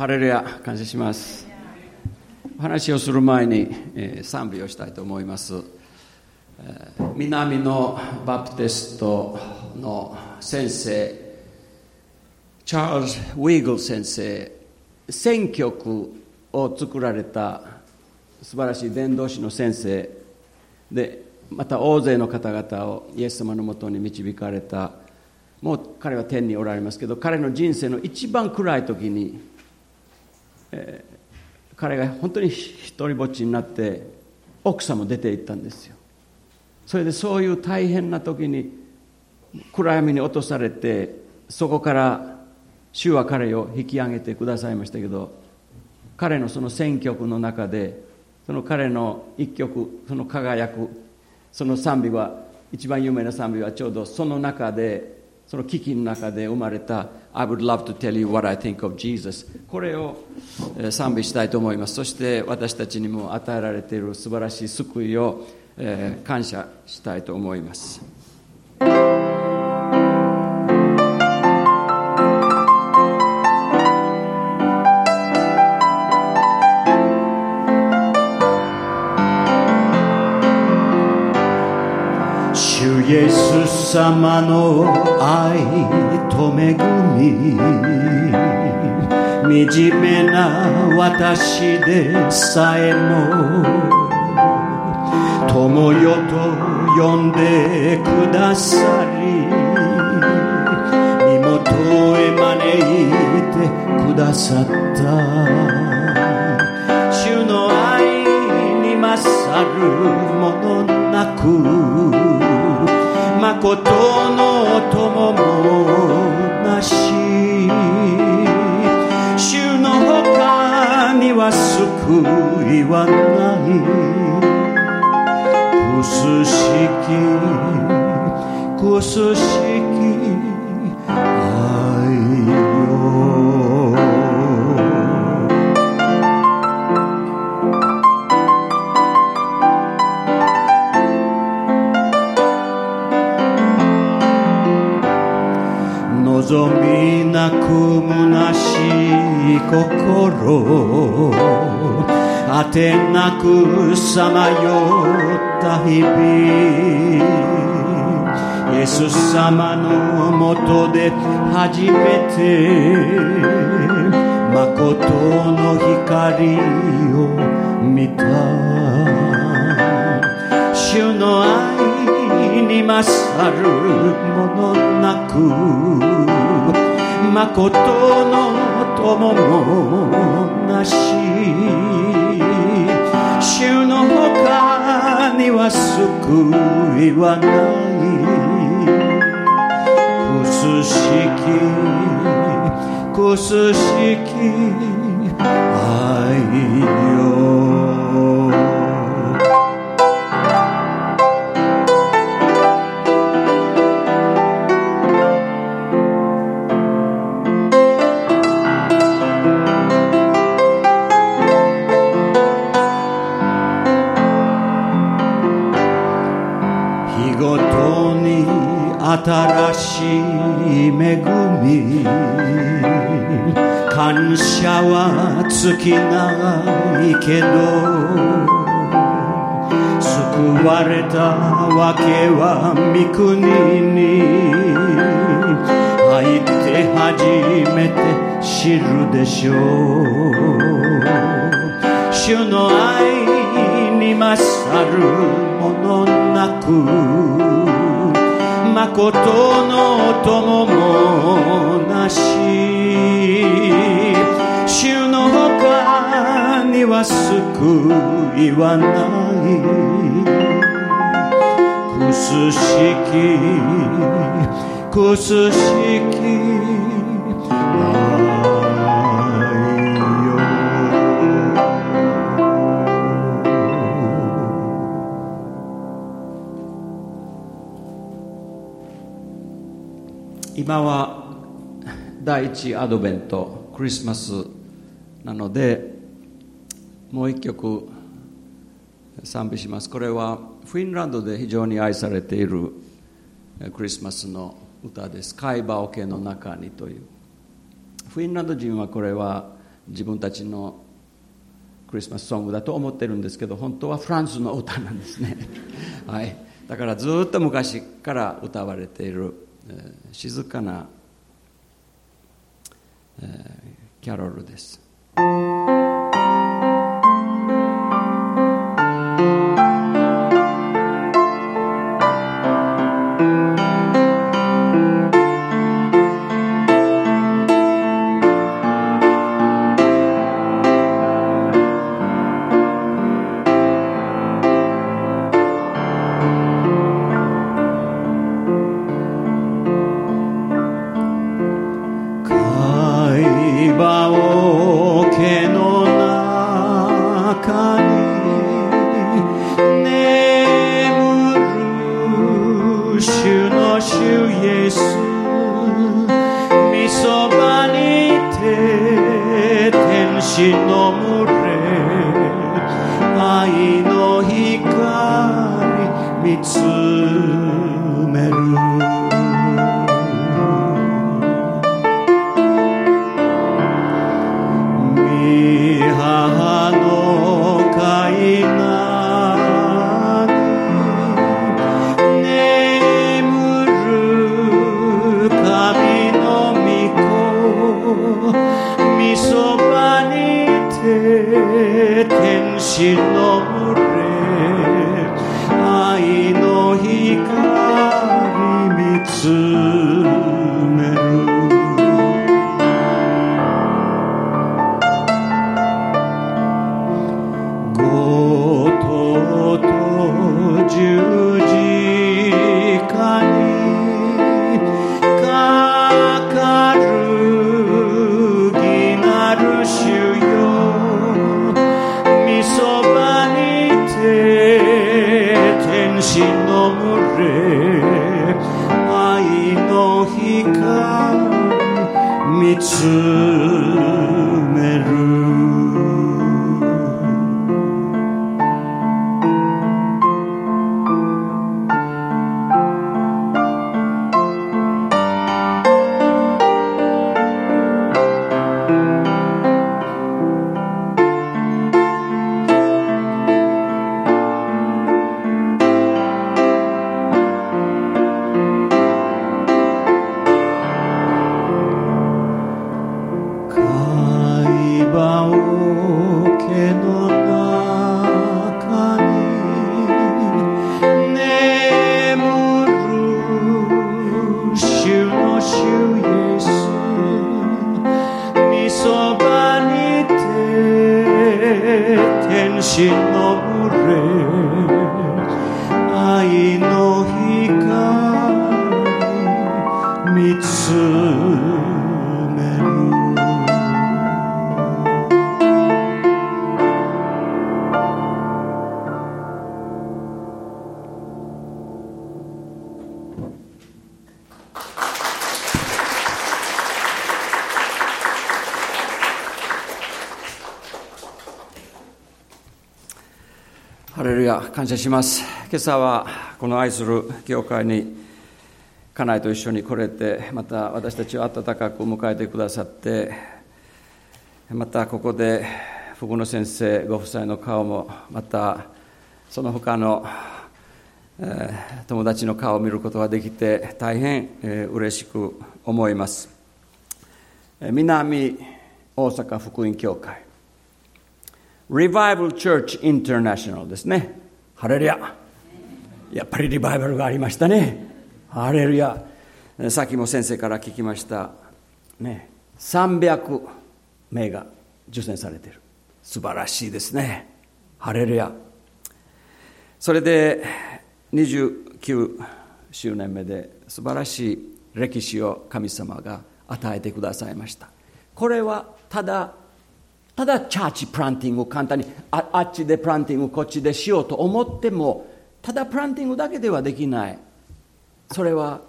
ハレルヤ感謝します。お話をする前に、えー、賛美をしたいと思います、えー、南のバプテストの先生チャールズ・ウィーグル先生選曲を作られた素晴らしい伝道師の先生でまた大勢の方々をイエス様のもとに導かれた。もう彼は天におられますけど彼の人生の一番暗い時に、えー、彼が本当に一人ぼっちになって奥さんも出て行ったんですよ。それでそういう大変な時に暗闇に落とされてそこから主は彼を引き上げてくださいましたけど彼のその選曲の中でその彼の一曲その輝くその賛美は一番有名な賛美はちょうどその中でその危機の中で生まれた I would love to tell you what I think of Jesus. これを賛美したいと思います。そして私たちにも与えられている素晴らしい救いを感謝したいと思います。様の愛と恵み惨めな私でさえも友よと呼んでくださり身元へ招いてくださった。主の愛に勝るものなく誠の友もなし。主の他には救いはない。くすしきくすしき望みなく虚しい心。あてなくさまよった日々。イエス様のもとで初めて。誠の光を見た。主の愛に勝るものなく誠の友もなし主の他には救いはないくすしきくすしき愛よは尽きないけど救われたわけは御国に入って初めて知るでしょう。主の愛に勝るものなく誠の友もなし。主の他には救いはないくすしきくすしき愛よ今は第一アドベントクリスマスなのでもう一曲賛美します。これはフィンランドで非常に愛されているクリスマスの歌です「カイバオケの中に」という。フィンランド人はこれは自分たちのクリスマスソングだと思ってるんですけど本当はフランスの歌なんですね、はい、だからずっと昔から歌われている、えー、静かな、えー、キャロルです。Thank you. 感謝します。今朝はこの愛する教会に家内と一緒に来れてまた私たちを温かく迎えてくださってまたここで福野先生ご夫妻の顔もまたその他の、友達の顔を見ることができて大変、えー、嬉しく思います。南大阪福音教会。Revival Church International ですね。ハレルヤ。やっぱりリバイバルがありましたね。ハレルヤ。さっきも先生から聞きました。ね。300名が受選されている。素晴らしいですね。ハレルヤ。それで29周年目で素晴らしい歴史を神様が与えてくださいました。これはただただチャーチプランティングを簡単にああっちでプランティングこっちでしようと思ってもただプランティングだけではできない。それは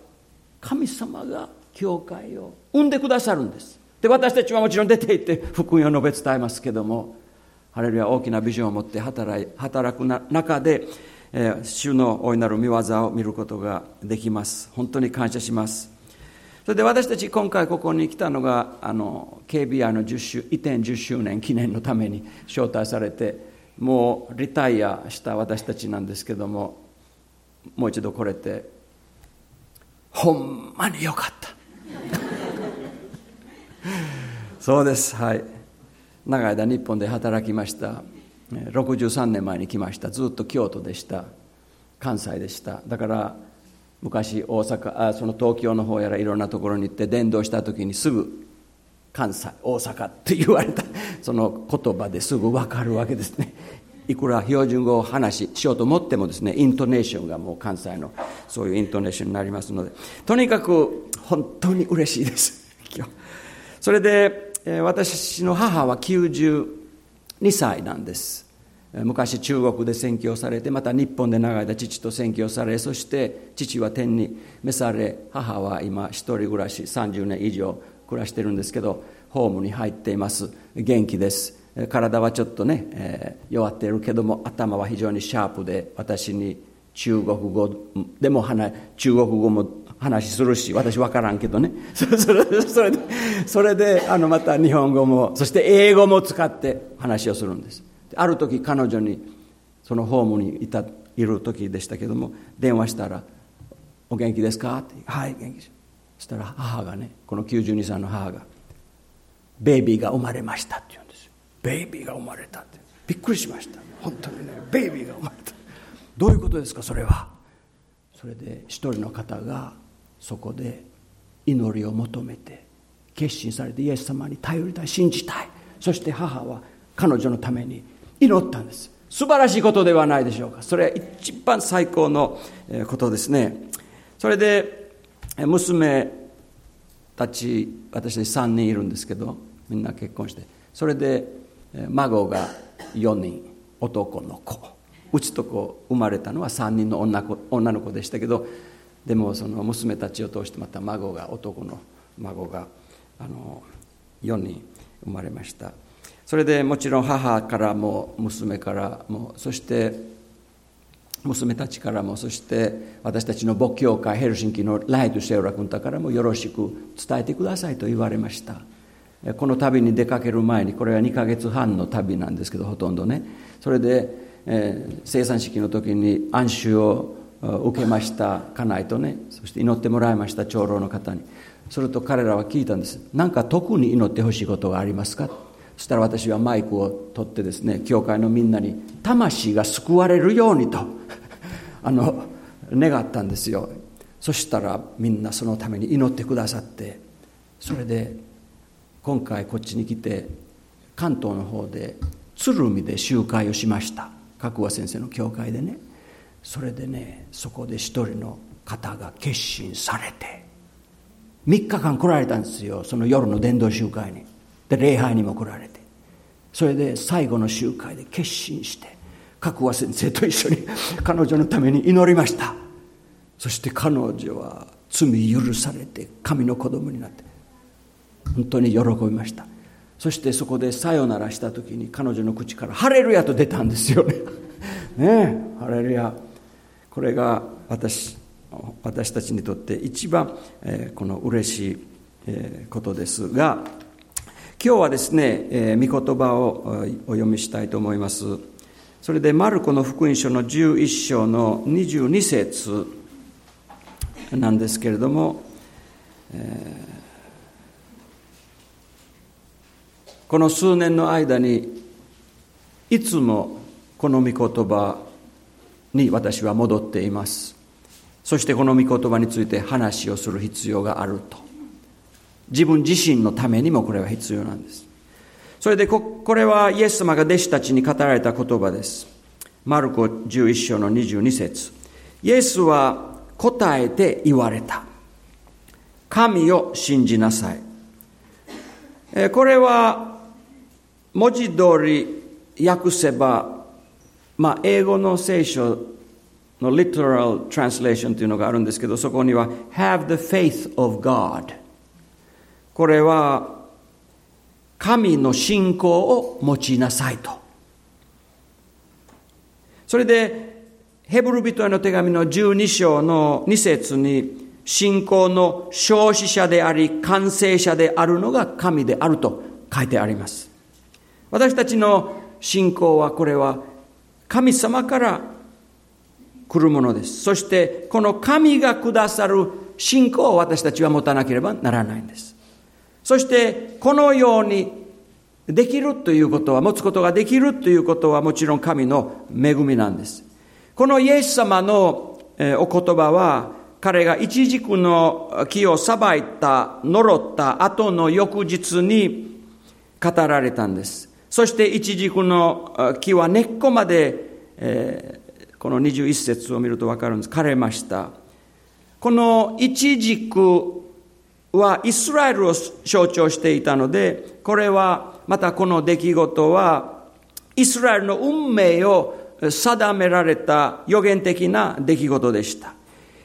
神様が教会を生んでくださるんです。で私たちはもちろん出て行って福音を述べ伝えますけどもハレルヤ大きなビジョンを持って働い働く中で、えー、主の大いなる見業を見ることができます。本当に感謝します。それで私たち今回ここに来たのがあの KBI の10周移転10周年記念のために招待されてもうリタイアした私たちなんですけどももう一度来れてほんまによかった。そうです。はい。長い間日本で働きました。63年前に来ました。ずっと京都でした。関西でした。だから昔大阪あその東京の方やらいろんなところに行って伝道した時にすぐ関西大阪って言われた その言葉ですぐ分かるわけですね。いくら標準語を話しようと思ってもですねイントネーションがもう関西のそういうイントネーションになりますので。とにかく本当に嬉しいです。今日。それで私の母は92歳なんです。昔中国で宣教されてまた日本で長い間父と宣教されそして父は天に召され母は今一人暮らし30年以上暮らしてるんですけどホームに入っています。元気です。体はちょっとね、えー、弱っているけども頭は非常にシャープで私に中国語でも話中国語も話するし私分からんけどね。それでそれであのまた日本語もそして英語も使って話をするんです。ある時彼女にそのホームにいたいる時でしたけども電話したら「お元気ですか?」って「はい元気です」そしたら母がねこの92歳の母が「ベイビーが生まれました」って言うんですよ。ベイビーが生まれたって。びっくりしました。本当にねベイビーが生まれた。どういうことですかそれは？それで一人の方がそこで祈りを求めて決心されてイエス様に頼りたい信じたい。そして母は彼女のために祈ったんです。素晴らしいことではないでしょうか。それは一番最高のことですね。それで娘たち私たち3人いるんですけどみんな結婚して。それで孫が4人男の子。うちとこ生まれたのは3人の女女の子でしたけどでもその娘たちを通してまた孫が男の孫があの4人生まれました。それでもちろん母からも娘からもそして娘たちからもそして私たちの母教会ヘルシンキのライト・シェオラ君たからもよろしく伝えてくださいと言われました。この旅に出かける前にこれは2ヶ月半の旅なんですけどほとんどね。それで、えー、生産式の時に暗衆を受けました家内とねそして祈ってもらいました長老の方に。すると彼らは聞いたんです。何か特に祈ってほしいことがありますか？そしたら私はマイクを取ってですね教会のみんなに魂が救われるようにと あの願ったんですよ。そしたらみんなそのために祈ってくださってそれで今回こっちに来て関東の方で鶴見で集会をしました。角和先生の教会でね。それでねそこで一人の方が決心されて3日間来られたんですよ。その夜の伝道集会に。で礼拝にも来られてそれで最後の集会で決心して角和先生と一緒に彼女のために祈りました。そして彼女は罪許されて神の子供になって本当に喜びました。そしてそこでさよならした時に彼女の口から「ハレルヤ」と出たんですよね。ねえハレルヤ。これが私私たちにとって一番、えー、この嬉しい、えー、ことですが今日はですね、えー、御言葉をお読みしたいと思います。それでマルコの福音書の11章の22節なんですけれども、えー、この数年の間にいつもこの御言葉に私は戻っています。そしてこの御言葉について話をする必要があると。自分自身のためにもこれは必要なんです。それでこれはイエス様が弟子たちに語られた言葉です。マルコ11章の22節。イエスは答えて言われた。神を信じなさい。これは文字通り訳せばまあ、英語の聖書の literal translation というのがあるんですけど、そこには have the faith of God。これは神の信仰を持ちなさいと。それで、ヘブル人への手紙の12章の2節に、信仰の創始者であり、完成者であるのが神であると書いてあります。私たちの信仰はこれは神様から来るものです。そしてこの神がくださる信仰を私たちは持たなければならないんです。そしてこのようにできるということは、持つことができるということはもちろん神の恵みなんです。このイエス様のお言葉は、彼が一軸の木をさばいた、呪った後の翌日に語られたんです。そして一軸の木は根っこまで、えー、この21節を見ると分かるんです。枯れました。この一軸はイスラエルを象徴していたので、これはまたこの出来事はイスラエルの運命を定められた予言的な出来事でした。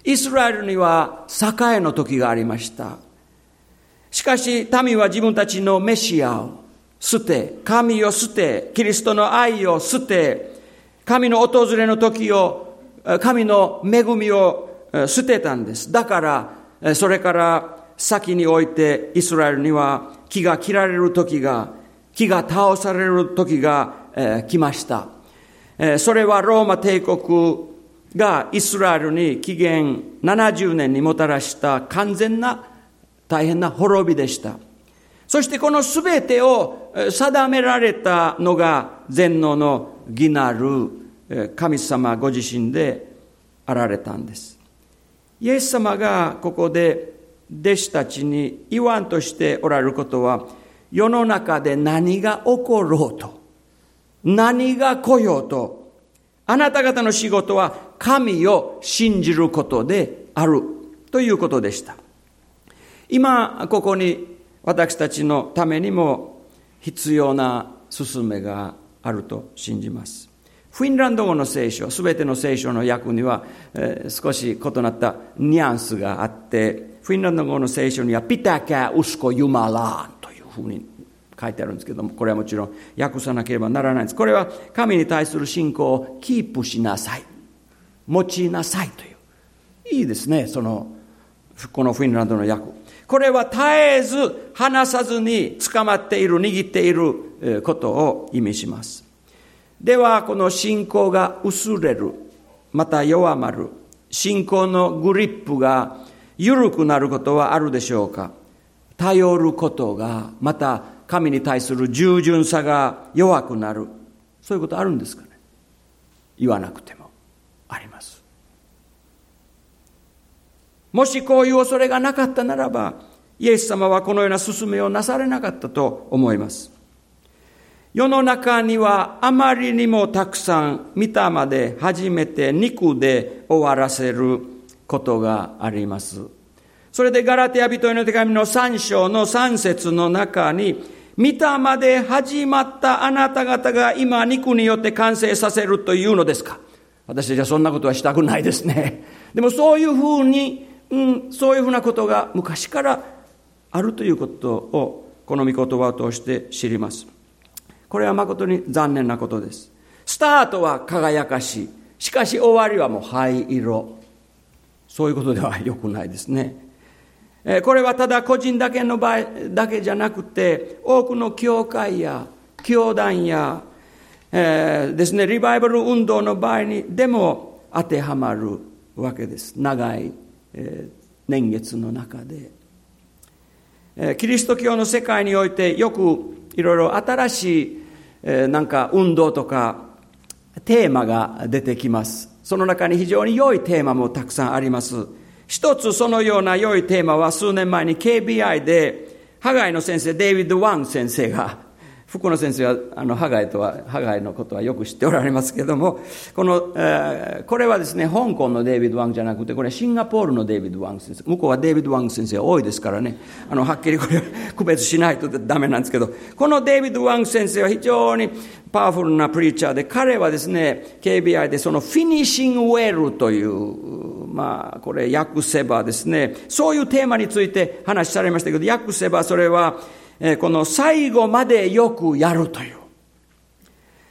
イスラエルには栄えの時がありました。しかし民は自分たちのメシアを捨て、神を捨て、キリストの愛を捨て、神の訪れの時を、神の恵みを捨てたんです。だから、それから先においてイスラエルには木が切られる時が、木が倒される時が、来ました。それはローマ帝国がイスラエルに紀元70年にもたらした完全な大変な滅びでした。そしてこのすべてを定められたのが全能の義なる神様ご自身であられたんです。イエス様がここで弟子たちに言わんとしておられることは世の中で何が起ころうと何が来ようとあなた方の仕事は神を信じることであるということでした。今、ここに私たちのためにも必要な進めがあると信じます。フィンランド語の聖書、すべての聖書の訳には、えー、少し異なったニュアンスがあって、フィンランド語の聖書には、ピタカウスコユマラーンというふうに書いてあるんですけども、これはもちろん訳さなければならないんです。これは神に対する信仰をキープしなさい。持ちなさいという。いいですね、その、このフィンランドの訳。これは絶えず離さずに捕まっている、握っていることを意味します。では、この信仰が薄れる、また弱まる、信仰のグリップが緩くなることはあるでしょうか頼ることが、また神に対する従順さが弱くなる。そういうことあるんですかね言わなくても。あります。もしこういう恐れがなかったならば、イエス様はこのような勧めをなされなかったと思います。世の中にはあまりにもたくさん見たまで初めて肉で終わらせることがあります。それでガラテヤ人への手紙の3章の3節の中に、見たまで始まったあなた方が今肉によって完成させるというのですか？私たちはそんなことはしたくないですね。でもそういうふうに、うん、そういうふうなことが昔からあるということをこの御言葉を通して知ります。これは誠に残念なことです。スタートは輝かしい。しかし終わりはもう灰色。そういうことでは良くないですね。これはただ個人だけの場合だけじゃなくて、多くの教会や教団やえー、ですね、リバイバル運動の場合にでも当てはまるわけです。長い、えー、年月の中で、えー。キリスト教の世界においてよくいろいろ新しい、えー、なんか運動とかテーマが出てきます。その中に非常に良いテーマもたくさんあります。一つそのような良いテーマは数年前に KBI で、ハガイの先生、デイビッド・ワン先生が福野先生はあのハガイとはハガイのことはよく知っておられますけどもこの、えー、これはですね香港のデイビッド・ワンじゃなくてこれはシンガポールのデイビッド・ワン先生。向こうはデイビッド・ワン先生が多いですからね。あのはっきりこれ 区別しないとダメなんですけどこのデイビッド・ワン先生は非常にパワフルな preacher で彼はですね KBI でその Finishing Well というまあこれ訳せばですねそういうテーマについて話しされましたけど訳せばそれはこの最後までよくやるという。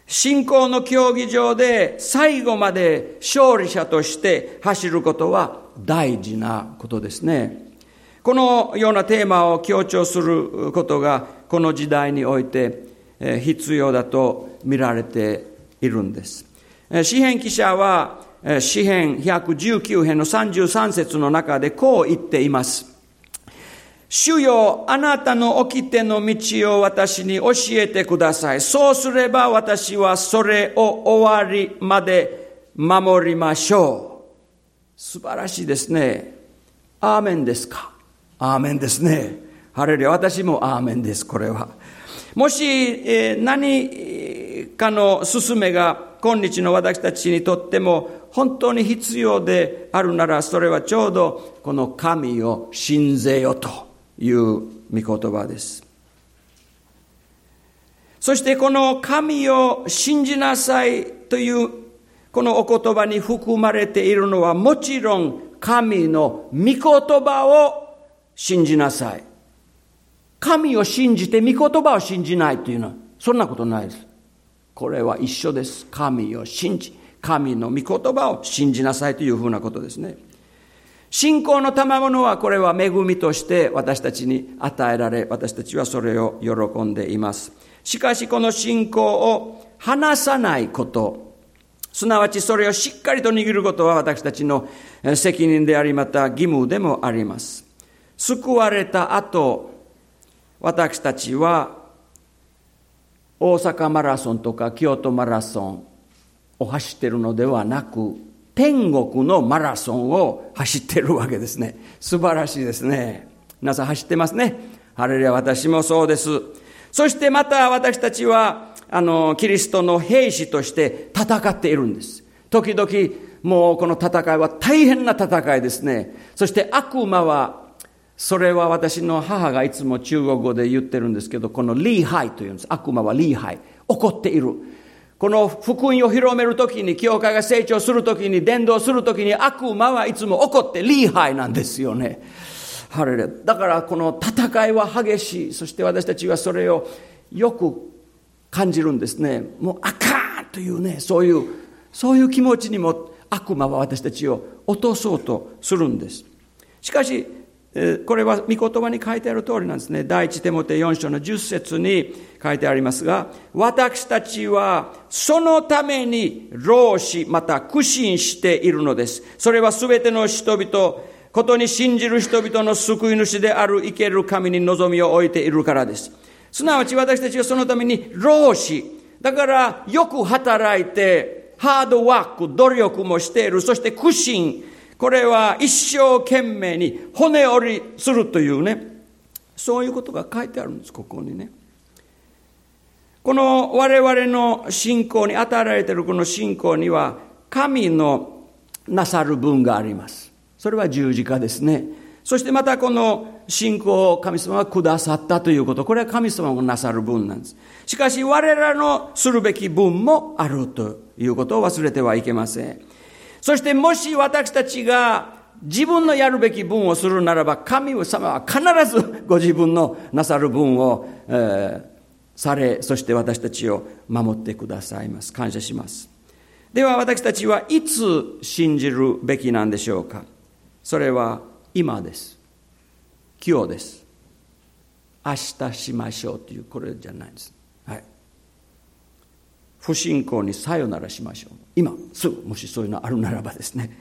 信仰の競技場で最後まで勝利者として走ることは大事なことですね。このようなテーマを強調することがこの時代において必要だと見られているんです。詩編記者は詩編119編の33節の中でこう言っています。主よ、あなたの掟の道を私に教えてください。そうすれば私はそれを終わりまで守りましょう。素晴らしいですね。アーメンですか？アーメンですね。ハレルヤ。私もアーメンです、これは。もし、えー、何かの勧めが今日の私たちにとっても本当に必要であるなら、それはちょうどこの神を信ぜよという御言葉です。そしてこの神を信じなさいというこのお言葉に含まれているのはもちろん神の御言葉を信じなさい。神を信じて御言葉を信じないというのは、そんなことないです。これは一緒です。神を信じ、神の御言葉を信じなさいというふうなことですね。信仰の賜物はこれは恵みとして私たちに与えられ、私たちはそれを喜んでいます。しかしこの信仰を離さないこと、すなわちそれをしっかりと握ることは私たちの責任であり、また義務でもあります。救われた後、私たちは大阪マラソンとか京都マラソンを走ってるのではなく、天国のマラソンを走ってるわけですね。素晴らしいですね。皆さん走ってますね。ハレルヤ私もそうです。そしてまた私たちは、あの、キリストの兵士として戦っているんです。時々、もうこの戦いは大変な戦いですね。そして悪魔はそれは私の母がいつも中国語で言ってるんですけど、このリーハイというんです。悪魔はリーハイ。怒っている。この福音を広めるときに、教会が成長するときに、伝道するときに、悪魔はいつも怒ってリーハイなんですよね。ハレレ。だからこの戦いは激しい。そして私たちはそれをよく感じるんですね。もうあかんというね、そういう、そういう気持ちにも悪魔は私たちを落とそうとするんです。しかし、これは御言葉に書いてある通りなんですね。第一手モて4章の10節に書いてありますが、私たちはそのために老子また苦心しているのです。それはすべての人々、ことに信じる人々の救い主である生ける神に望みを置いているからです。すなわち私たちはそのために老子、だからよく働いて、ハードワーク、努力もしている、そして苦心、これは一生懸命に骨折りするというね、そういうことが書いてあるんです、ここにね。この我々の信仰に与えられているこの信仰には、神のなさる分があります。それは十字架ですね。そしてまたこの信仰を神様がくださったということ、これは神様がなさる分なんです。しかし我々のするべき分もあるということを忘れてはいけません。そしてもし私たちが自分のやるべき分をするならば、神様は必ずご自分のなさる分を、えー、され、そして私たちを守ってくださいます。感謝します。では私たちはいつ信じるべきなんでしょうかそれは今です。今日です。明日しましょうというこれじゃないです。はい不信仰にさよならしましょう。今、すぐ、もしそういうのあるならばですね。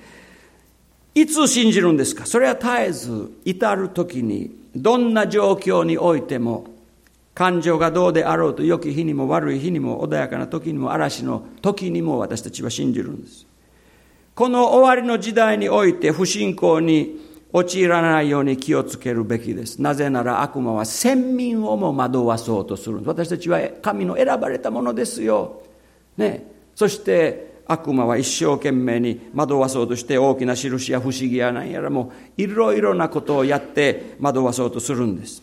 いつ信じるんですか？それは絶えず、至る時に、どんな状況においても、感情がどうであろうと、良き日にも悪い日にも、穏やかな時にも、嵐の時にも私たちは信じるんです。この終わりの時代において不信仰に陥らないように気をつけるべきです。なぜなら悪魔は先民をも惑わそうとする。私たちは神の選ばれたものですよ。ね、そして悪魔は一生懸命に惑わそうとして大きな印や不思議や何やらもいろいろなことをやって惑わそうとするんです。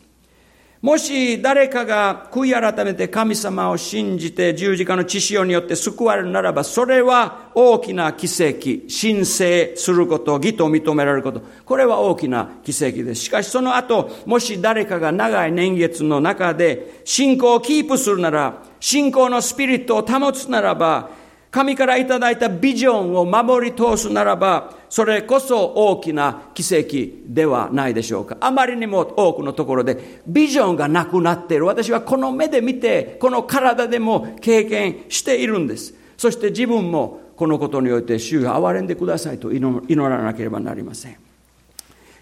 もし誰かが悔い改めて神様を信じて十字架の血潮によって救われるならば、それは大きな奇跡、申請すること、義と認められること、これは大きな奇跡です。しかしその後、もし誰かが長い年月の中で信仰をキープするなら、信仰のスピリットを保つならば、神からいただいたビジョンを守り通すならば、それこそ大きな奇跡ではないでしょうか。あまりにも多くのところでビジョンがなくなっている。私はこの目で見て、この体でも経験しているんです。そして自分もこのことにおいて主よ憐れんでくださいと祈らなければなりません。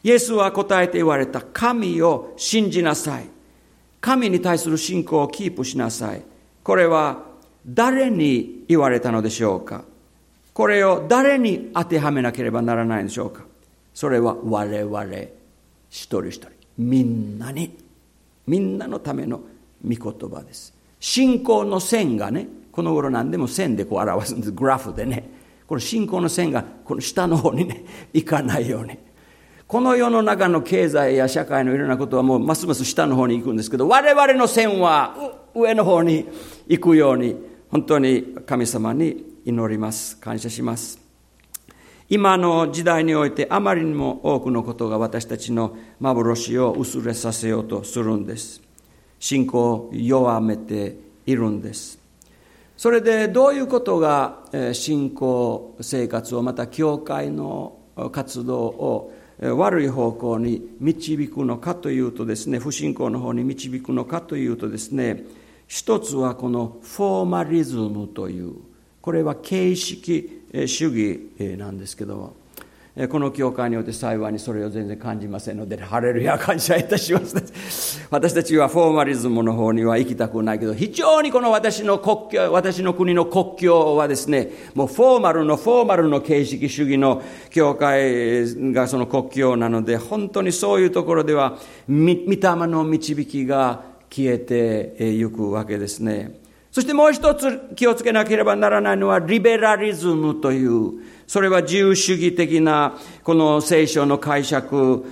イエスは答えて言われた。神を信じなさい。神に対する信仰をキープしなさい。これは誰に言われたのでしょうか？これを誰に当てはめなければならないのでしょうか？それは我々一人一人。みんなに。みんなのための御言葉です。信仰の線がねこの頃何でも線でこう表すんです。グラフでね。この信仰の線がこの下の方にね行かないように。この世の中の経済や社会のいろんなことはもうますます下の方に行くんですけど我々の線は上の方に行くように本当に神様に祈ります。感謝します。今の時代においてあまりにも多くのことが私たちの幻を薄れさせようとするんです。信仰を弱めているんです。それでどういうことが信仰生活をまた教会の活動を悪い方向に導くのかというとですね不信仰の方に導くのかというとですね一つはこのフォーマリズムというこれは形式主義なんですけどもこの教会によって幸いにそれを全然感じませんので、ハレルヤ感謝いたします。私たちはフォーマリズムの方には行きたくないけど、非常にこの私の国境、私の国の国境はですね、もうフォーマルのフォーマルの形式主義の教会がその国境なので、本当にそういうところでは、御霊の導きが消えていくわけですね。そしてもう一つ気をつけなければならないのはリベラリズムという、それは自由主義的なこの聖書の解釈、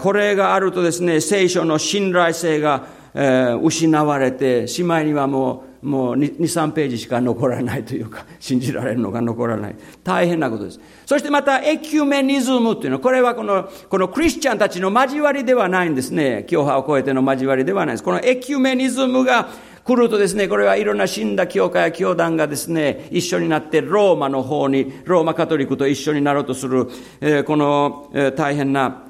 これがあるとですね、聖書の信頼性が失われて、しまいにはもう、もう2、3ページしか残らないというか、信じられるのが残らない。大変なことです。そしてまた、エキュメニズムというのは、これはこの、このクリスチャンたちの交わりではないんですね。教派を超えての交わりではないです。このエキュメニズムが来るとですね、これはいろんな死んだ教会や教団がですね、一緒になってローマの方に、ローマカトリックと一緒になろうとする、えー、この、えー、大変な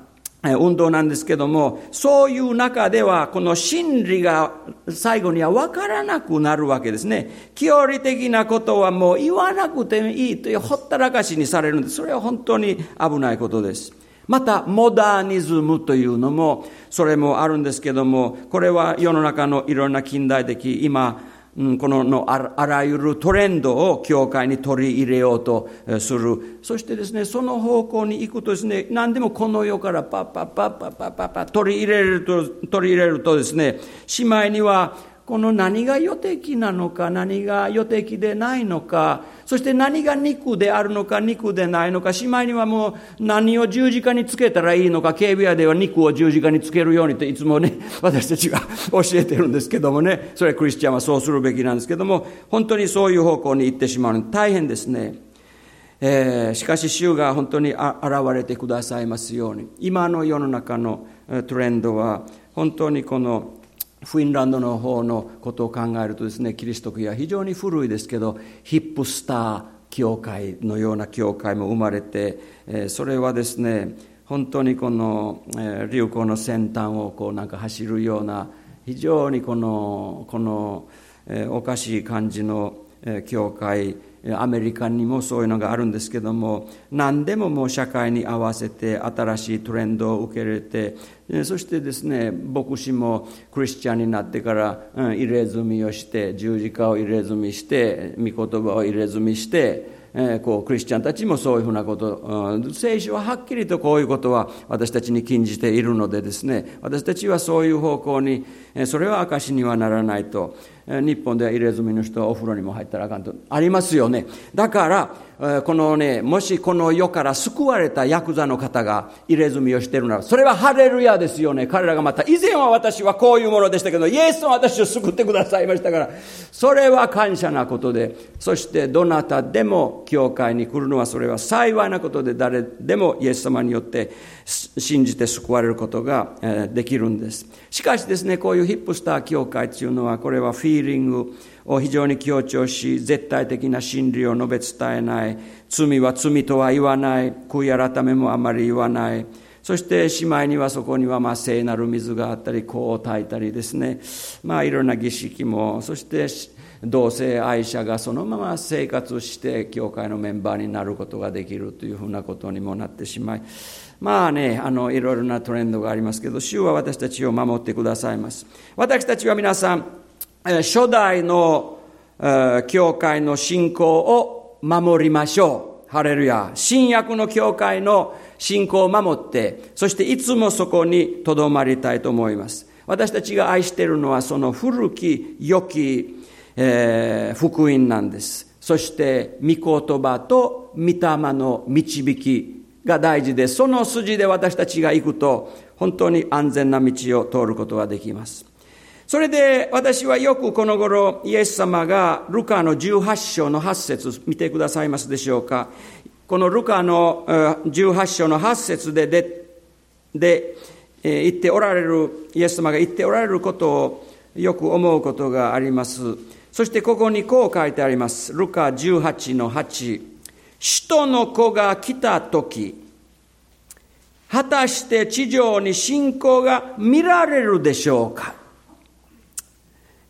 運動なんですけども、そういう中では、この真理が最後には分からなくなるわけですね。教理的なことはもう言わなくてもいいというほったらかしにされるんです。それは本当に危ないことです。また、モダニズムというのも、それもあるんですけども、これは世の中のいろんな近代的、今、こののあらゆるトレンドを教会に取り入れようとする。そしてですね、その方向に行くとですね、何でもこの世からパッパッパッパッパッパッパッ取り入れると、取り入れるとですね、しまいにはこの何が予的なのか何が予的でないのかそして何が肉であるのか肉でないのかしまいにはもう何を十字架につけたらいいのか警備屋では肉を十字架につけるようにといつもね 私たちが教えてるんですけどもね。それはクリスチャンはそうするべきなんですけども本当にそういう方向に行ってしまうの。大変ですね。えー、しかし主が本当に現れてくださいますように。今の世の中のトレンドは本当にこのフィンランドの方のことを考えるとですねキリスト教は非常に古いですけどヒップスター教会のような教会も生まれて、それはですね本当にこの、流行の先端をこうなんか走るような非常にこのこの、おかしい感じの、教会アメリカにもそういうのがあるんですけども何でももう社会に合わせて新しいトレンドを受け入れてそしてですね牧師もクリスチャンになってから、うん、入れ墨をして十字架を入れ墨して御言葉を入れ墨してえこうクリスチャンたちもそういうふうなこと、聖書ははっきりとこういうことは私たちに禁じているのでですね私たちはそういう方向にそれは証にはならないと。日本では入れ墨の人はお風呂にも入ったらあかんと。ありますよね。だからこのねもしこの世から救われたヤクザの方が入れ墨をしてるならそれはハレルヤですよね。彼らがまた以前は私はこういうものでしたけどイエスは私を救ってくださいましたから。それは感謝なことで。そしてどなたでも教会に来るのはそれは幸いなことで誰でもイエス様によって信じて救われることができるんですしかしですねこういうヒップスター教会というのはこれはフィーリングを非常に強調し、絶対的な真理を述べ伝えない。罪は罪とは言わない。悔い改めもあまり言わない。そしてしまいにはそこにはまあ聖なる水があったり、香を焚いたりですね。まあいろんな儀式も、そして同性愛者がそのまま生活して教会のメンバーになることができるというふうなことにもなってしまい、まあね、あの、いろいろなトレンドがありますけど、主は私たちを守ってくださいます。私たちは皆さん、初代の教会の信仰を守りましょう。ハレルヤ。新約の教会の信仰を守って、そしていつもそこに留まりたいと思います。私たちが愛しているのはその古き良き、えー、福音なんです。そして御言葉と御霊の導きが大事で、その筋で私たちが行くと、本当に安全な道を通ることができます。それで私はよくこの頃イエス様がルカの18章の8節見てくださいますでしょうか。このルカの18章の8節ででで言っておられる、イエス様が言っておられることをよく思うことがあります。そしてここにこう書いてあります。ルカ18の8。使徒の子が来た時、果たして地上に信仰が見られるでしょうか？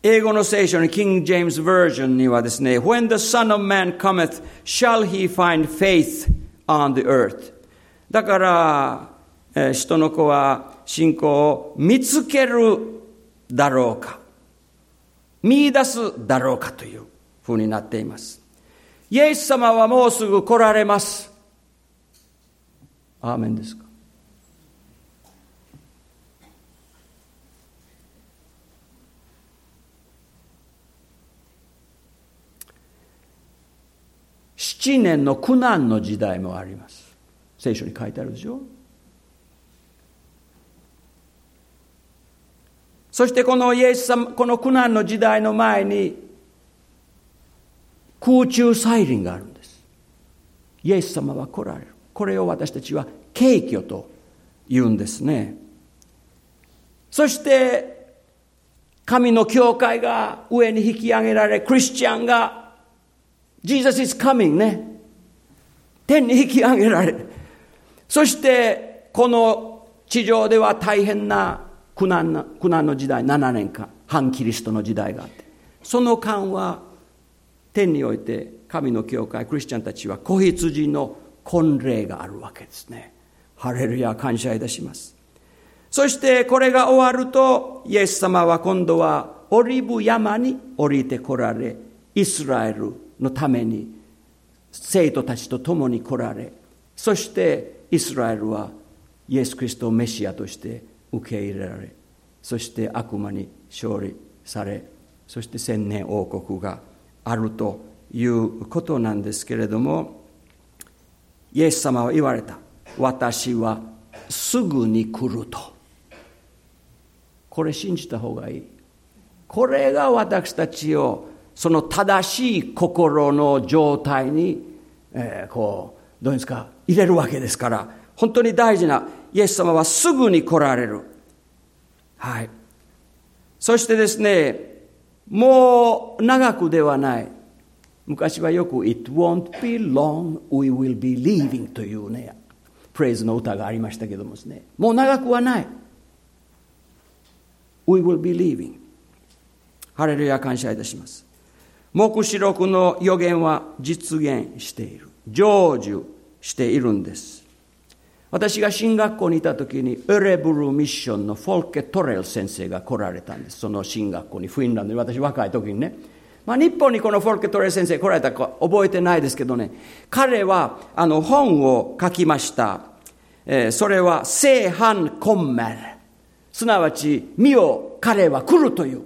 英語の聖書に King James Version にはですね、When the Son of Man cometh, shall he find faith on the earth? だから、えー、人の子は信仰を見つけるだろうか、見出すだろうかというふうになっています。イエス様はもうすぐ来られます。アーメンですか？7年の苦難の時代もあります。聖書に書いてあるでしょ？そしてこのイエス様、この苦難の時代の前に空中再臨があるんです。イエス様は来られる。これを私たちは敬虚と言うんですね。そして神の教会が上に引き上げられ、クリスチャンが Jesus is coming ね。天に引き上げられ。そして、この地上では大変な苦難な苦難の時代、7年間、反キリストの時代があって、その間は、天において神の教会、クリスチャンたちは子羊の婚礼があるわけですね。ハレルヤ、感謝いたします。そしてこれが終わると、イエス様は今度はオリブ山に降りてこられ、イスラエルのために生徒たちと共に来られそしてイスラエルはイエス・キリストをメシアとして受け入れられそして悪魔に勝利されそして千年王国があるということなんですけれどもイエス様は言われた。私はすぐに来ると。これ信じた方がいい。これが私たちをその正しい心の状態に、えー、こう、どうですか、入れるわけですから、本当に大事な、イエス様はすぐに来られる。はい。そしてですね、もう長くではない。昔はよく、It won't be long, we will be leaving というね、プレイズの歌がありましたけどもですね、もう長くはない。We will be leaving. ハレルヤ感謝いたします。黙示録の予言は実現している。成就しているんです。私が進学校にいた時に、エレブルミッションのフォルケ・トレル先生が来られたんです。その進学校に、フィンランドに、私若い時にね。まあ、日本にこのフォルケ・トレル先生来られたか覚えてないですけどね、彼はあの本を書きました。えー、それは、聖反コンメル。すなわち、見よ、彼は来るという。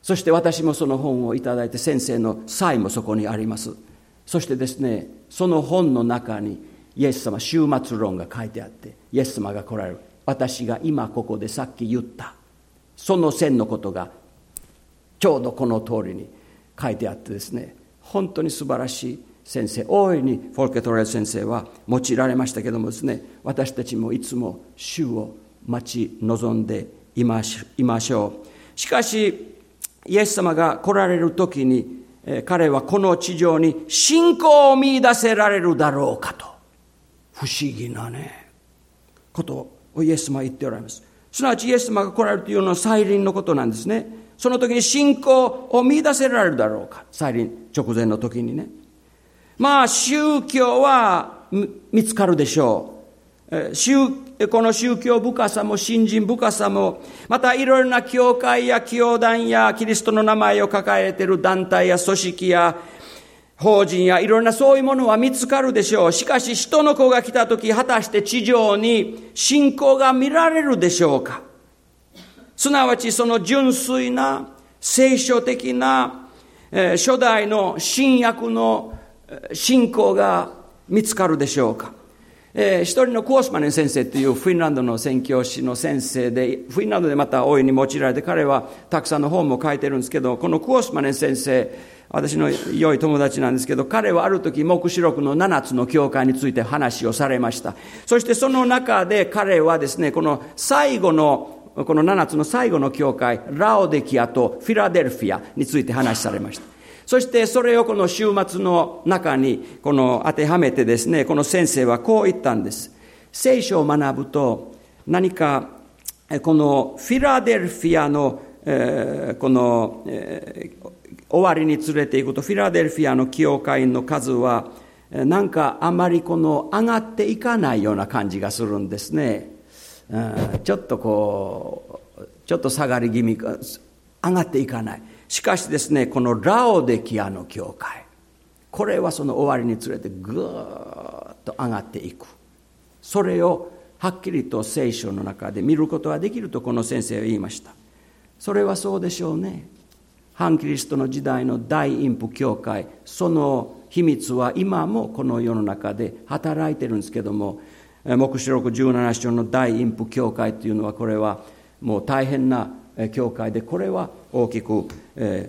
そして私もその本をいただいて先生のサイもそこにありますそしてですねその本の中にイエス様終末論が書いてあってイエス様が来られる私が今ここでさっき言ったその線のことがちょうどこの通りに書いてあってですね本当に素晴らしい先生大いにフォルケトレル先生は用いられましたけどもですね私たちもいつも主を待ち望んでいましょうしかしイエス様が来られる時に、彼はこの地上に信仰を見出せられるだろうかと。不思議なね、ことをイエス様は言っておられます。すなわちイエス様が来られるというのは再臨のことなんですね。その時に信仰を見出せられるだろうか。再臨直前の時にね。まあ宗教は見つかるでしょう。この宗教深さも信心深さも、またいろいろな教会や教団やキリストの名前を抱えている団体や組織や法人やいろんなそういうものは見つかるでしょう。しかし人の子が来た時、果たして地上に信仰が見られるでしょうかすなわちその純粋な聖書的な、え初代の新約の信仰が見つかるでしょうかえー、一人のコースマネン先生っていうフィンランドの宣教師の先生で、フィンランドでまた大いに用いられて、彼はたくさんの本も書いてるんですけど、このコースマネン先生、私の良い友達なんですけど、彼はある時、黙示録の7つの教会について話をされました。そしてその中で彼はですね、この最後のこの7つの最後の教会、ラオデキアとフィラデルフィアについて話されました。そしてそれをこの週末の中にこの当てはめてですね、この先生はこう言ったんです。聖書を学ぶと何かこのフィラデルフィアの、えー、この、えー、終わりに連れていくとフィラデルフィアの教会員の数はなんかあまりこの上がっていかないような感じがするんですね。ちょっとこうちょっと下がり気味か上がっていかない。しかしですね、このラオデキアの教会、これはその終わりにつれてぐーっと上がっていく。それをはっきりと聖書の中で見ることができるとこの先生は言いました。それはそうでしょうね。反キリストの時代の大陰譜教会、その秘密は今もこの世の中で働いてるんですけども、黙示録17章の大陰譜教会というのはこれはもう大変な教会でこれは大きく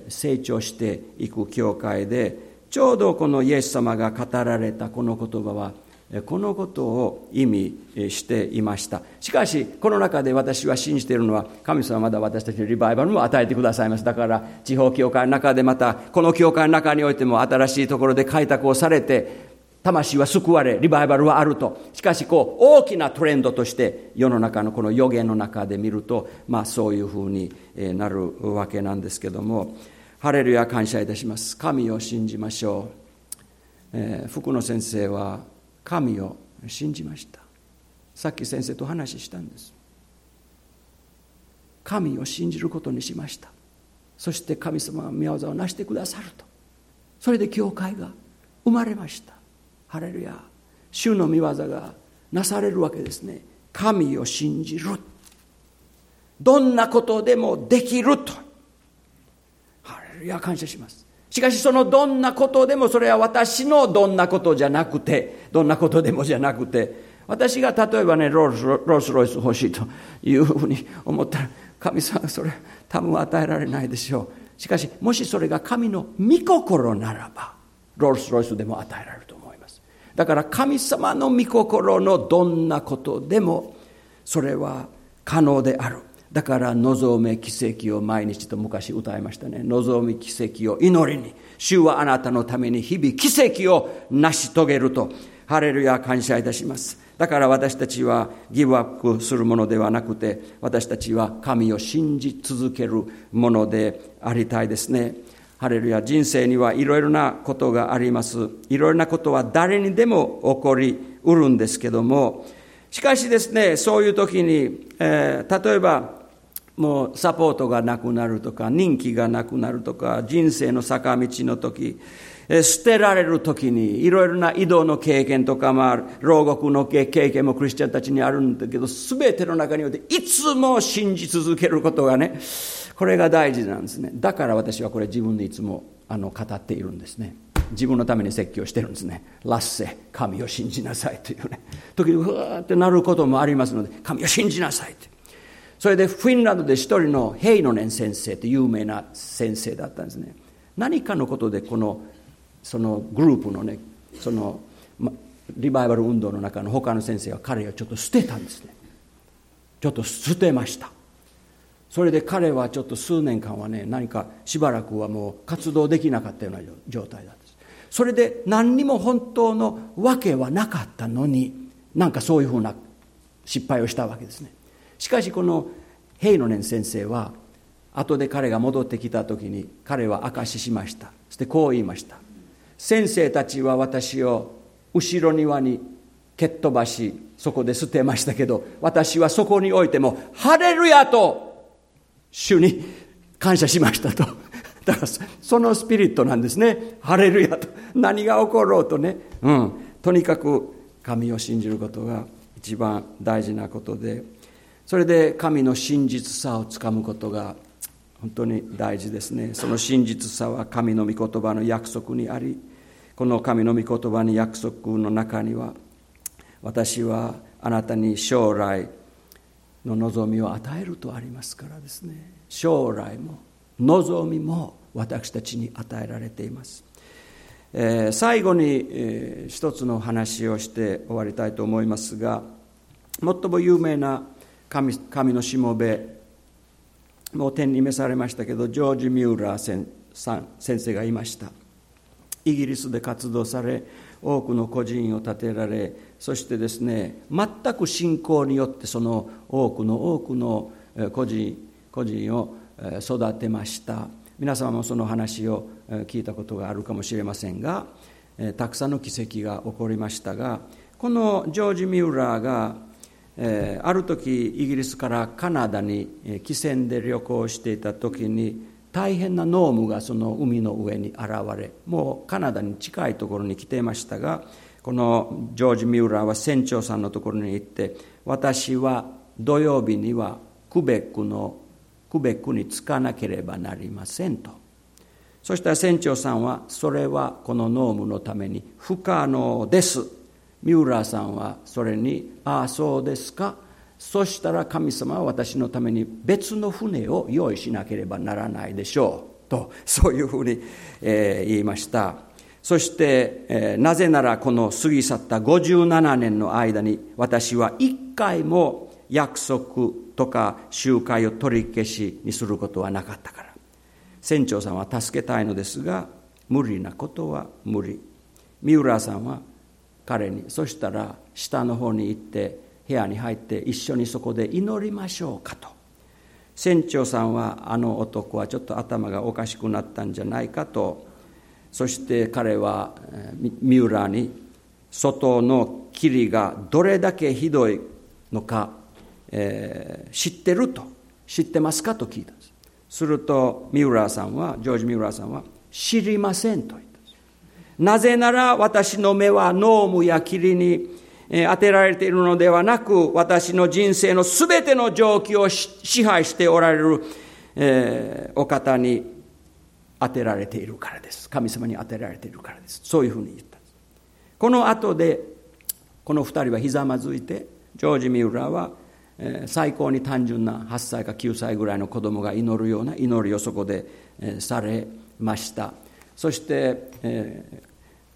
成長していく教会でちょうどこのイエス様が語られたこの言葉はこのことを意味していましたしかしこの中で私は信じているのは神様はまだ私たちのリバイバルも与えてくださいますだから地方教会の中でまたこの教会の中においても新しいところで開拓をされて魂は救われ、リバイバルはあると。しかし、こう、大きなトレンドとして、世の中のこの予言の中で見ると、まあ、そういうふうになるわけなんですけども、ハレルヤ感謝いたします。神を信じましょう。えー、福野先生は、神を信じました。さっき先生と話したんです。神を信じることにしました。そして神様が宮業を成してくださると。それで教会が生まれました。ハレルヤ主の御業がなされるわけですね神を信じるどんなことでもできるとハレルヤ感謝しますしかしそのどんなことでもそれは私のどんなことじゃなくてどんなことでもじゃなくて私が例えばねロールスロイス欲しいというふうに思ったら神様それ多分与えられないでしょうしかしもしそれが神の御心ならばロールスロイスでも与えられると思いますだから神様の御心のどんなことでもそれは可能である。だから望め奇跡を毎日と昔歌いましたね。望み奇跡を祈りに。主はあなたのために日々奇跡を成し遂げると。ハレルヤ感謝いたします。だから私たちはギブアップするものではなくて、私たちは神を信じ続けるものでありたいですね。ハレルヤ、人生にはいろいろなことがあります。いろいろなことは誰にでも起こりうるんですけども、しかしですね、そういう時に、えー、例えば、もうサポートがなくなるとか、人気がなくなるとか、人生の坂道の時、捨てられる時にいろいろな移動の経験とか、まあ、牢獄の経験もクリスチャンたちにあるんだけど、すべての中においていつも信じ続けることがね、これが大事なんですね。だから私はこれ自分でいつもあの語っているんですね。自分のために説教してるんですね。ラッセ神を信じなさいというね。時にふわってなることもありますので神を信じなさいって。それでフィンランドで一人のヘイノネン先生って有名な先生だったんですね。何かのことでこのそのグループのねその、リバイバル運動の中の他の先生が彼をちょっと捨てたんですね。ちょっと捨てました。それで彼はちょっと数年間はね何かしばらくはもう活動できなかったような状態だったそれで何にも本当のわけはなかったのになんかそういうふうな失敗をしたわけですね。しかしこの平野年先生は後で彼が戻ってきた時に彼は証ししました。そしてこう言いました。先生たちは私を後ろ庭に蹴っ飛ばしそこで捨てましたけど私はそこにおいても「ハレルヤ!」と主に感謝しましたと。だからそのスピリットなんですね。ハレルヤと。何が起ころうとね、うん、とにかく神を信じることが一番大事なことでそれで神の真実さをつかむことが本当に大事ですね。その真実さは神の御言葉の約束にありこの神の御言葉の約束の中には私はあなたに将来の望みを与えるとありますからですね。将来も望みも私たちに与えられています、えー、最後に、えー、一つの話をして終わりたいと思いますが最も有名な神神のしもべもう天に召されましたけどジョージ・ミューラー先先生がいました。イギリスで活動され多くの個人を立てられそしてですね全く信仰によってその多くの多くの個人個人を育てました。皆様もその話を聞いたことがあるかもしれませんがたくさんの奇跡が起こりましたがこのジョージ・ミューラーがある時イギリスからカナダに汽船で旅行していた時に大変な濃霧がその海の上に現れもうカナダに近いところに来ていましたがこのジョージ・ミューラーは船長さんのところに行って私は土曜日にはクベックのクベックに着かなければなりませんと。そしたら船長さんはそれはこの濃霧のために不可能です。ミューラーさんはそれに「ああそうですか」そしたら神様は私のために別の船を用意しなければならないでしょう。とそういうふうに、えー、言いました。そして、えー、なぜならこの過ぎ去った57年の間に私は一回も約束とか集会を取り消しにすることはなかったから。船長さんは助けたいのですが無理なことは無理。三浦さんは彼に。そしたら下の方に行って部屋に入って一緒にそこで祈りましょうかと。船長さんはあの男はちょっと頭がおかしくなったんじゃないかと。そして彼は三浦に外の霧がどれだけひどいのか、えー、知ってると。知ってますかと聞いたんです。すると三浦さんはジョージ・ミューラーさんは知りませんと言った。なぜなら私の目は濃霧や霧に当てられているのではなく、私の人生のすべての状況を支配しておられる、えー、お方に当てられているからです。神様に当てられているからです。そういうふうに言ったこの後で、この二人はひざまずいて、ジョージ・ミューラーは、えー、最高に単純な8歳か9歳ぐらいの子供が祈るような祈りをそこで、えー、されました。そして、えー、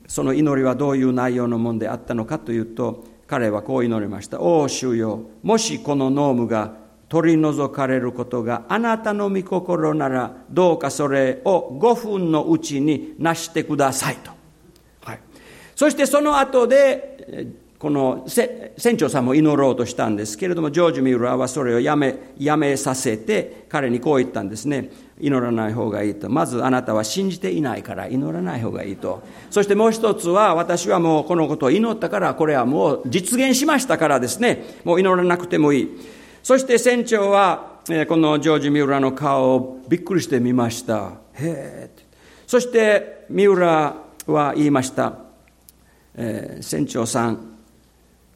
その祈りはどういう内容のものであったのかというと彼はこう祈りました「おお主よもしこのノームが取り除かれることがあなたの御心ならどうかそれを5分のうちになしてくださいと」はい、そしてその後でこの船長さんも祈ろうとしたんですけれどもジョージ・ミューラーはそれをやめやめさせて彼にこう言ったんですね祈らない方がいいと。まずあなたは信じていないから祈らない方がいいと。そしてもう一つは私はもうこのことを祈ったからこれはもう実現しましたからですね。もう祈らなくてもいい。そして船長はこのジョージ・ミューラーの顔をびっくりしてみました。へえ。そしてミューラーは言いました。えー、船長さん、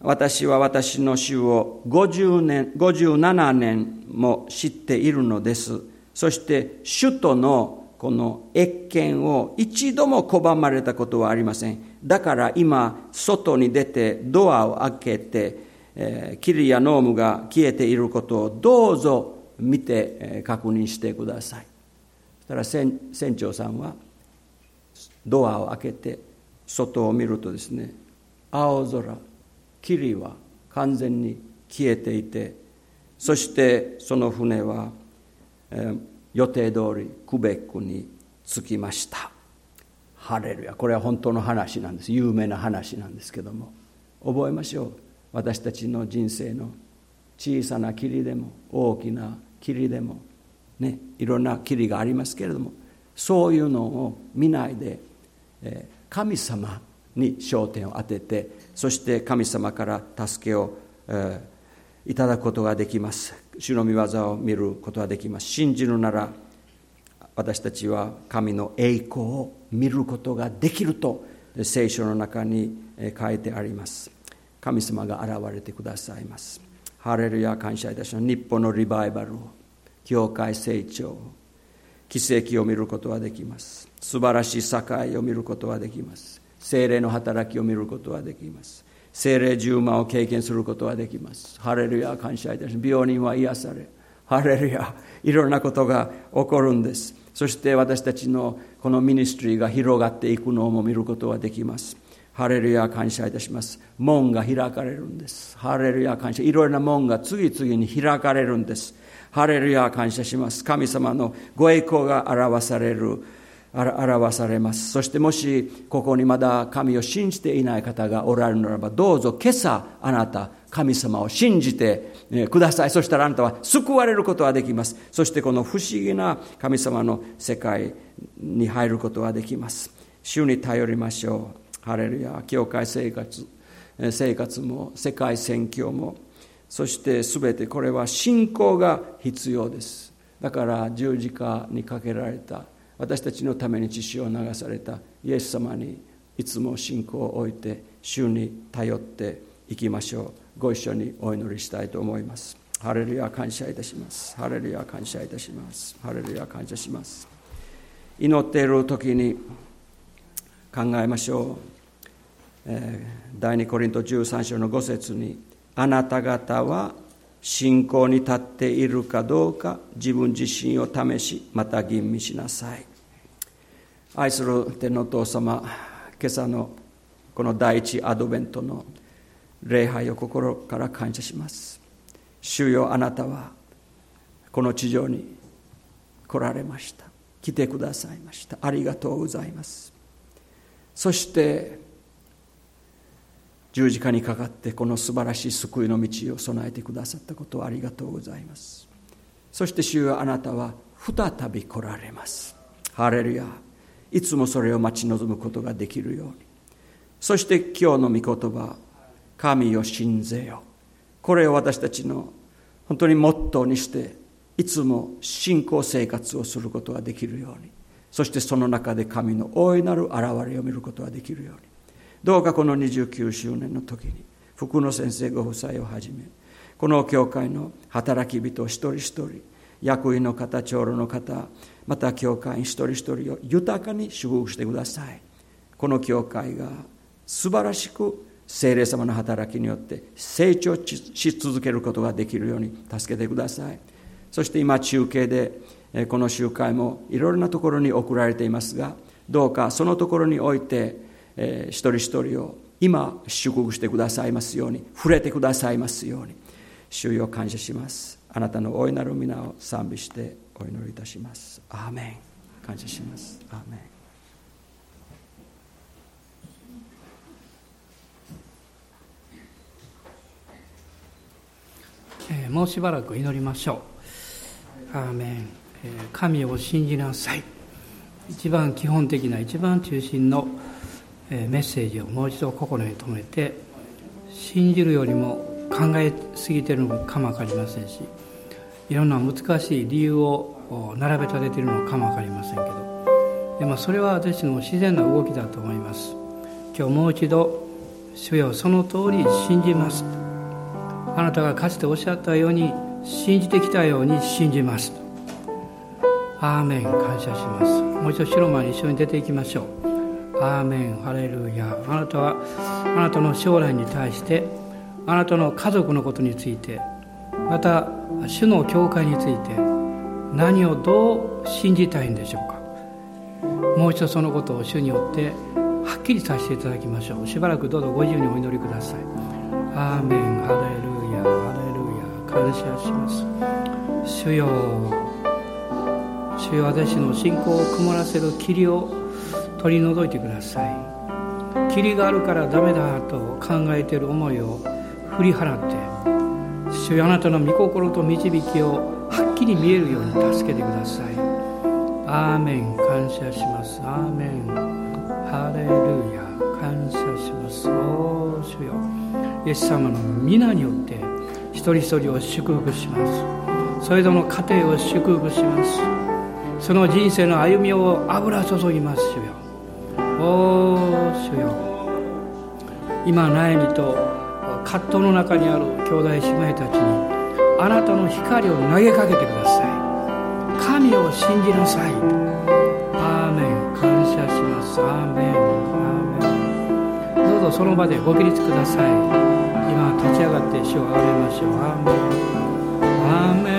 私は私の主を50年、57年も知っているのです。そして首都のこの越見を一度も拒まれたことはありません。だから今、外に出てドアを開けて、えー、霧や濃霧が消えていることをどうぞ見て、えー、確認してください。そしたら船船長さんはドアを開けて外を見るとですね、青空、霧は完全に消えていて、そしてその船は予定通りクベックに着きました。ハレルヤ。これは本当の話なんです。有名な話なんですけども。覚えましょう。私たちの人生の小さな霧でも大きな霧でもねいろんな霧がありますけれどもそういうのを見ないでえ神様に焦点を当ててそして神様から助けをえいただくことができます。主の御業を見ることができます。信じるなら私たちは神の栄光を見ることができると聖書の中に書いてあります。神様が現れてくださいます。ハレルヤ感謝いたします。日本のリバイバルを教会成長奇跡を見ることができます。素晴らしい栄を見ることができます。精霊の働きを見ることができます。精霊十万を経験することができます。ハレルヤ感謝いたします。病人は癒されハレルヤいろんなことが起こるんです。そして私たちのこのミニストリーが広がっていくのも見ることができます。ハレルヤ感謝いたします。門が開かれるんです。ハレルヤ感謝。いろいろな門が次々に開かれるんです。ハレルヤ感謝します。神様のご栄光が表される表されます。そしてもしここにまだ神を信じていない方がおられるならばどうぞ今朝あなた神様を信じてください。そしたらあなたは救われることができます。そしてこの不思議な神様の世界に入ることができます。主に頼りましょう。ハレルヤ教会生活生活も世界宣教も。そして全てこれは信仰が必要です。だから十字架にかけられた。私たちのために血潮を流されたイエス様にいつも信仰を置いて主に頼っていきましょう。ご一緒にお祈りしたいと思います。ハレルヤ感謝いたします。ハレルヤ感謝いたします。ハレルヤ感謝します。祈っている時に考えましょう、えー、第二コリント13章の5節にあなた方は信仰に立っているかどうか自分自身を試しまた吟味しなさい。愛する天のお父様今朝のこの第一アドベントの礼拝を心から感謝します。主よあなたはこの地上に来られました。来てくださいました。ありがとうございます。そして十字架にかかってこの素晴らしい救いの道を備えてくださったことをありがとうございます。そして主よあなたは再び来られます。ハレルヤ。いつもそれを待ち望むことができるように。そして今日の御言葉神を信ぜよ。これを私たちの本当にモットーにしていつも信仰生活をすることができるように。そしてその中で神の大いなる現れを見ることができるように。どうかこの29周年の時に福野先生ご夫妻をはじめこの教会の働き人一人一人役員の方長老の方また教会員一人一人を豊かに祝福してください。この教会が素晴らしく聖霊様の働きによって成長し続けることができるように助けてください。そして今中継でこの集会もいろいろなところに送られていますがどうかそのところにおいてえー、一人一人を今祝福してくださいますように触れてくださいますように主よ感謝します。あなたの大いなる皆を賛美してお祈りいたします。アーメン。感謝します。アーメン。えー、もうしばらく祈りましょう。アーメン、えー、神を信じなさい。一番基本的な一番中心のメッセージをもう一度心に留めて信じるよりも考えすぎてるのかも分かりませんしいろんな難しい理由を並べ立てているのかも分かりませんけど。でもそれは私の自然な動きだと思います。今日もう一度主よその通り信じます。あなたがかつておっしゃったように信じてきたように信じます。アーメン。感謝します。もう一度白間に一緒に出ていきましょう。アーメン。ハレルヤ。あなたはあなたの将来に対してあなたの家族のことについてまた主の教会について何をどう信じたいんでしょうか。もう一度そのことを主によってはっきりさせていただきましょう。しばらくどうぞご自由にお祈りください。アーメン。ハレルヤ。ハレルヤ。感謝します。主よ主よ私の信仰を曇らせる霧を取り除いてください。霧があるからダメだと考えている思いを振り払って主よあなたの御心と導きをはっきり見えるように助けてください。アーメン感謝します。アーメン。ハレルヤ。感謝します。お主よ。イエス様の皆によって一人一人を祝福します。それぞれの家庭を祝福します。その人生の歩みを油注ぎます主よ。おお主よ。今悩みと葛藤の中にある兄弟姉妹たちにあなたの光を投げかけてください。神を信じなさい。アーメン。感謝します。アーメン。アーメン。どうぞその場でご起立ください。今立ち上がって主をあげましょう。アーメン。アーメン。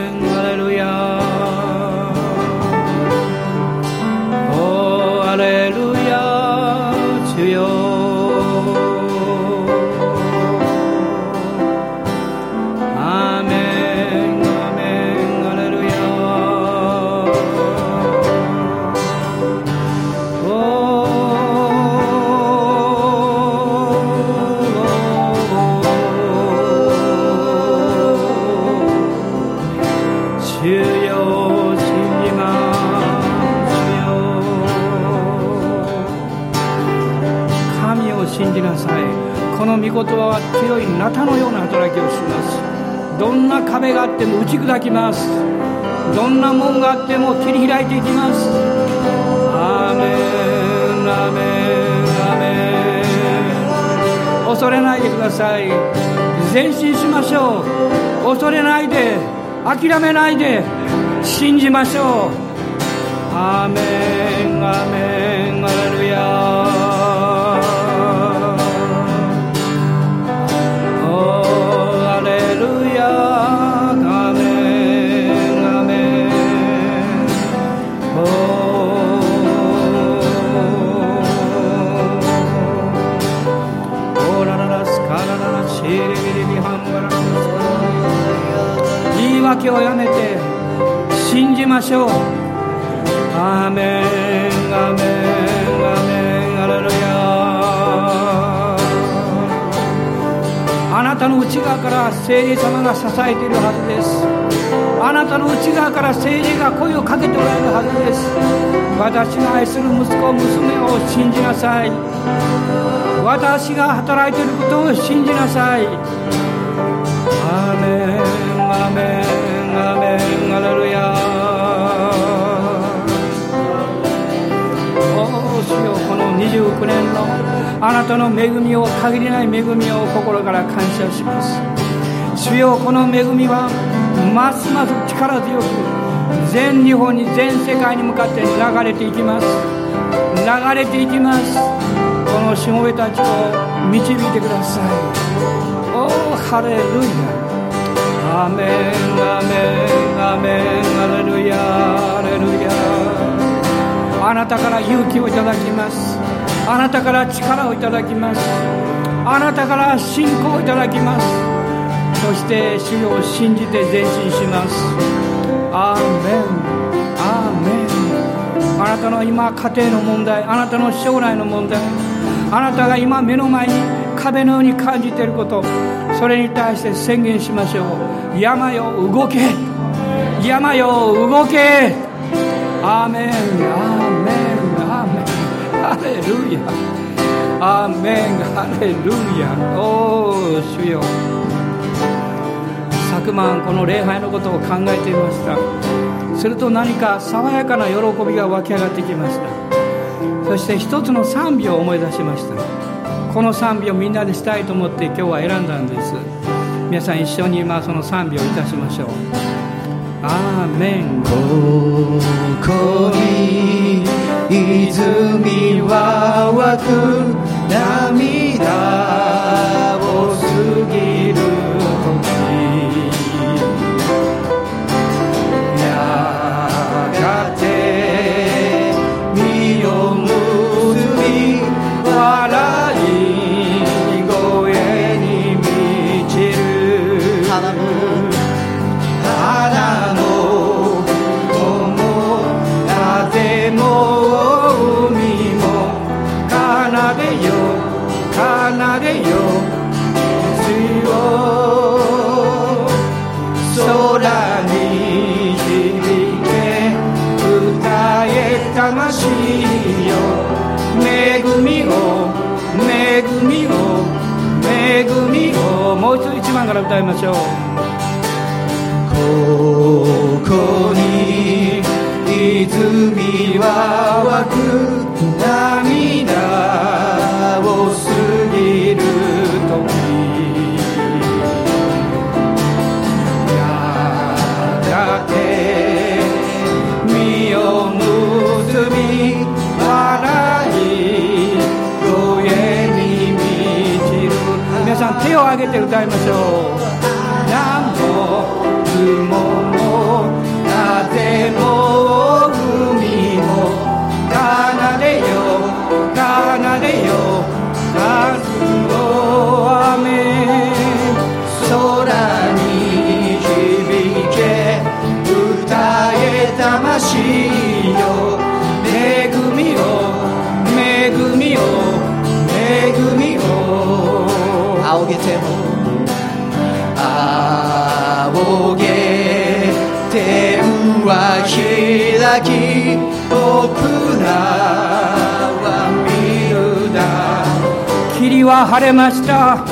信じなさい。この御言葉は強いナタのような働きをします。どんな壁があっても打ち砕きます。どんな門があっても切り開いていきます。アーメンアメンアメン。恐れないでください。前進しましょう。恐れないで。諦めないで。信じましょう。アーメンアメン。アレルヤス言い訳をやめて信じましょう。アーメンアーメンあなたの内側から聖霊様が支えているはずです。あなたの内側から聖霊が声をかけておられるはずです。私が愛する息子娘を信じなさい。私が働いていることを信じなさい。アーアメンアーメンアレルヤおー主よこの29年のあなたの恵みを限りない恵みを心から感謝します。主よこの恵みはますます力強く全日本に全世界に向かって流れていきます。流れていきます。このしもべたちを導いてください。おーハレルヤアメンたから勇気をいただきます。あなたから力をいただきます。あなたから信仰をいただきます。そして主を信じて前進します。アーメン。アーメン。あなたの今家庭の問題。あなたの将来の問題。あなたが今目の前に壁のように感じていること。それに対して宣言しましょう。山よ動け。山よ動け。アーメンアーメンアーメン。ハレルヤアーメンハレルヤおお主よ。昨晩この礼拝のことを考えていました。すると何か爽やかな喜びが湧き上がってきました。そして一つの賛美を思い出しました。この賛美をみんなでしたいと思って今日は選んだんです。皆さん一緒に今その賛美をいたしましょう。アーメンここに泉は湧く涙もう一度1番から歌いましょう。ここに泉は湧く涙。を上げて歌いましょう。は晴れました。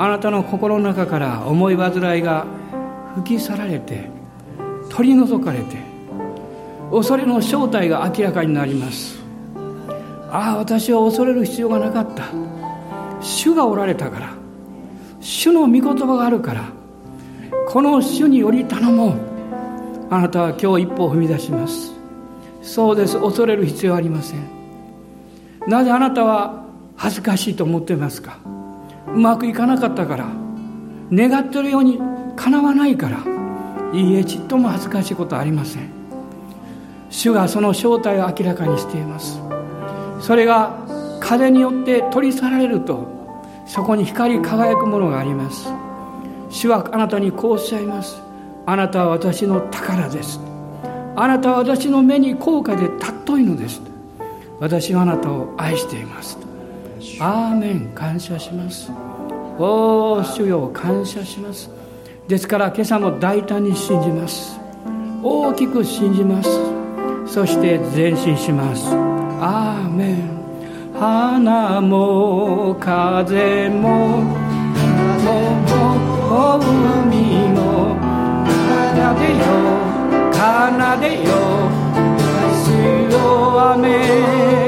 あなたの心の中から思い煩いが吹き去られて取り除かれて恐れの正体が明らかになります。ああ私は恐れる必要がなかった。主がおられたから。主の御言葉があるから。この主により頼もう。あなたは今日一歩を踏み出します。そうです。恐れる必要はありません。なぜあなたは恥ずかしいと思ってますか？うまくいかなかったから願ってるようにかなわないからいいえちっとも恥ずかしいことはありません。主がその正体を明らかにしています。それが風によって取り去られるとそこに光り輝くものがあります。主はあなたにこうおっしゃいます。あなたは私の宝です。あなたは私の目に高価で尊いのです。私はあなたを愛しています。アーメン感謝します。おお主よ感謝します。ですから今朝も大胆に信じます。大きく信じます。そして前進します。アーメン。花も風もも海も奏でよ奏でよ主よ雨。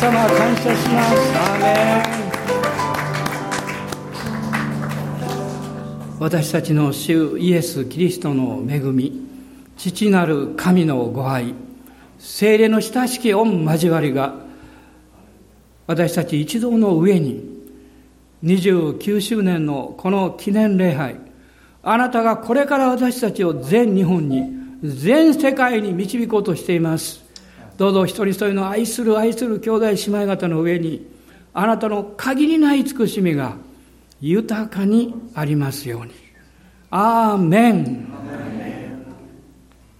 様感謝しますアメン。私たちの主イエス・キリストの恵み父なる神のご愛精霊の親しき御交わりが私たち一同の上に29周年のこの記念礼拝あなたがこれから私たちを全日本に全世界に導こうとしています。どうぞ一人一人の愛する愛する兄弟姉妹方の上にあなたの限りない慈しみが豊かにありますように。アーメン。